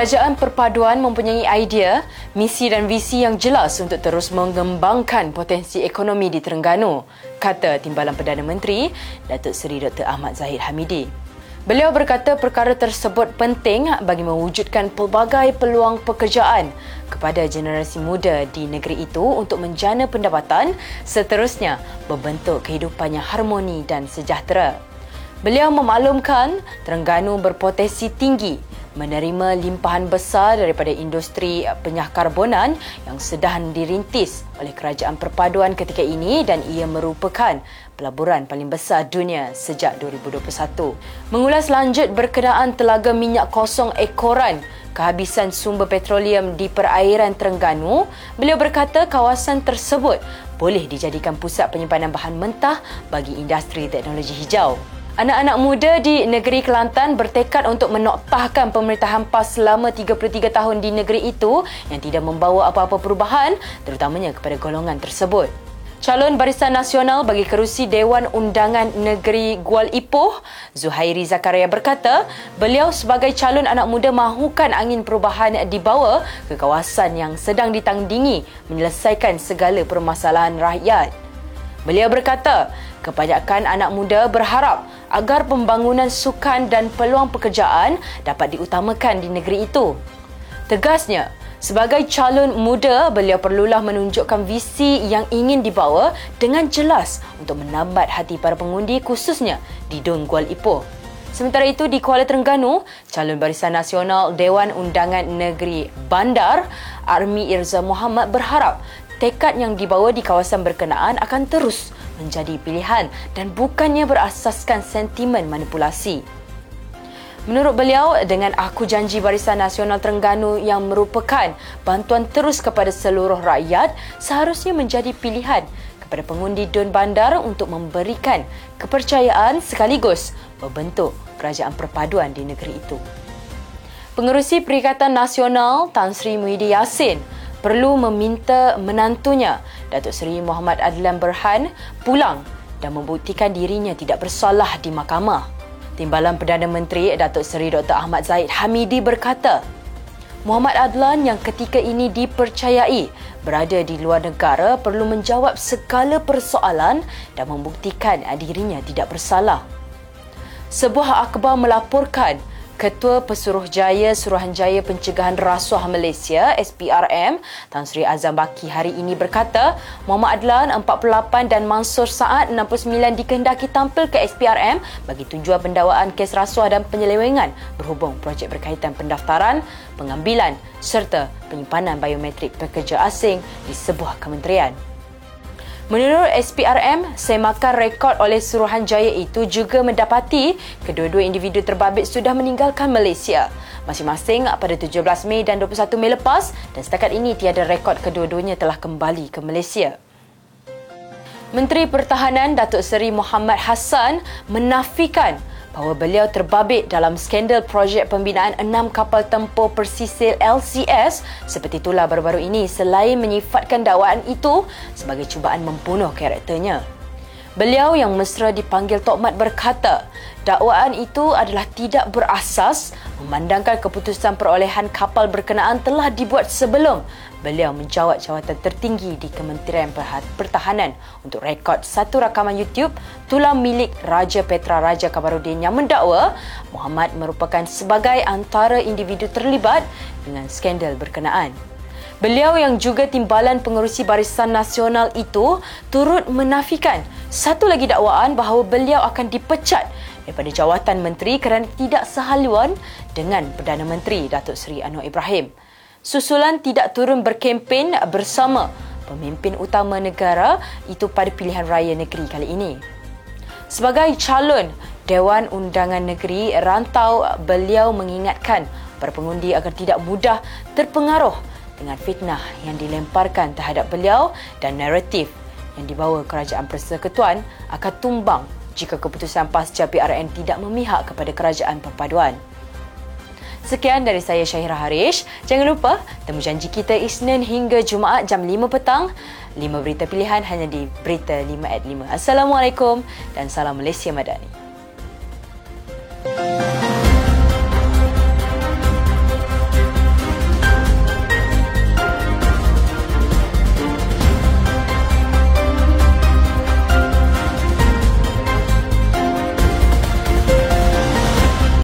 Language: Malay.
Kerajaan Perpaduan mempunyai idea, misi dan visi yang jelas untuk terus mengembangkan potensi ekonomi di Terengganu, kata Timbalan Perdana Menteri Datuk Seri Dr. Ahmad Zahid Hamidi. Beliau berkata perkara tersebut penting bagi mewujudkan pelbagai peluang pekerjaan kepada generasi muda di negeri itu untuk menjana pendapatan seterusnya membentuk kehidupan yang harmoni dan sejahtera. Beliau memaklumkan Terengganu berpotensi tinggi menerima limpahan besar daripada industri penyahkarbonan yang sedang dirintis oleh kerajaan perpaduan ketika ini dan ia merupakan pelaburan paling besar dunia sejak 2021. Mengulas lanjut berkenaan telaga minyak kosong ekoran kehabisan sumber petroleum di perairan Terengganu, beliau berkata kawasan tersebut boleh dijadikan pusat penyimpanan bahan mentah bagi industri teknologi hijau. Anak-anak muda di negeri Kelantan bertekad untuk menoktahkan pemerintahan PAS selama 33 tahun di negeri itu yang tidak membawa apa-apa perubahan terutamanya kepada golongan tersebut. Calon Barisan Nasional bagi kerusi Dewan Undangan Negeri Gual Ipoh, Zuhairi Zakaria berkata, beliau sebagai calon anak muda mahukan angin perubahan dibawa ke kawasan yang sedang ditangdingi menyelesaikan segala permasalahan rakyat. Beliau berkata, kebanyakan anak muda berharap agar pembangunan sukan dan peluang pekerjaan dapat diutamakan di negeri itu. Tegasnya, sebagai calon muda, beliau perlulah menunjukkan visi yang ingin dibawa dengan jelas untuk menambat hati para pengundi khususnya di Dun Kuala Ipoh. Sementara itu di Kuala Terengganu, calon Barisan Nasional Dewan Undangan Negeri Bandar, Armi Irza Muhammad berharap tekad yang dibawa di kawasan berkenaan akan terus menjadi pilihan dan bukannya berasaskan sentimen manipulasi. Menurut beliau, dengan Aku Janji Barisan Nasional Terengganu yang merupakan bantuan terus kepada seluruh rakyat, seharusnya menjadi pilihan kepada pengundi Dun Bandar untuk memberikan kepercayaan sekaligus membentuk kerajaan perpaduan di negeri itu. Pengerusi Perikatan Nasional Tan Sri Muhyiddin Yassin perlu meminta menantunya Datuk Seri Muhammad Adlan Berhan pulang dan membuktikan dirinya tidak bersalah di mahkamah. Timbalan Perdana Menteri Datuk Seri Dr. Ahmad Zaid Hamidi berkata, Muhammad Adlan yang ketika ini dipercayai berada di luar negara perlu menjawab segala persoalan dan membuktikan dirinya tidak bersalah. Sebuah akhbar melaporkan Ketua Pesuruhjaya Suruhanjaya Pencegahan Rasuah Malaysia SPRM Tan Sri Azam Baki hari ini berkata Muhammad Adlan 48 dan Mansur Saad 69 dikehendaki tampil ke SPRM bagi tujuan pendakwaan kes rasuah dan penyelewengan berhubung projek berkaitan pendaftaran, pengambilan serta penyimpanan biometrik pekerja asing di sebuah kementerian. Menurut SPRM, semakan rekod oleh Suruhanjaya itu juga mendapati kedua-dua individu terbabit sudah meninggalkan Malaysia. Masing-masing pada 17 Mei dan 21 Mei lepas dan setakat ini tiada rekod kedua-duanya telah kembali ke Malaysia. Menteri Pertahanan Datuk Seri Muhammad Hassan menafikan bahawa beliau terbabit dalam skandal projek pembinaan enam kapal tempur persisir LCS seperti itulah baru-baru ini selain menyifatkan dakwaan itu sebagai cubaan membunuh karakternya. Beliau yang mesra dipanggil Tokmat berkata, dakwaan itu adalah tidak berasas. Memandangkan keputusan perolehan kapal berkenaan telah dibuat sebelum. Beliau menjawat jawatan tertinggi di Kementerian Pertahanan. Untuk rekod satu rakaman YouTube tulang milik Raja Petra Raja Kabarudin yang mendakwa Muhammad merupakan sebagai antara individu terlibat dengan skandal berkenaan. Beliau yang juga timbalan pengerusi Barisan Nasional itu turut menafikan satu lagi dakwaan bahawa beliau akan dipecat daripada jawatan menteri kerana tidak sehaluan dengan Perdana Menteri Datuk Seri Anwar Ibrahim. Susulan tidak turun berkempen bersama pemimpin utama negara itu pada pilihan raya negeri kali ini. Sebagai calon Dewan Undangan Negeri Rantau, beliau mengingatkan para pengundi agar tidak mudah terpengaruh dengan fitnah yang dilemparkan terhadap beliau dan naratif yang dibawa kerajaan persekutuan akan tumbang jika keputusan pasca PRN tidak memihak kepada kerajaan perpaduan. Sekian dari saya Syahira Harish. Jangan lupa temu janji kita Isnin hingga Jumaat jam 5 petang. 5 berita pilihan hanya di Berita 5 at 5. Assalamualaikum dan salam Malaysia Madani.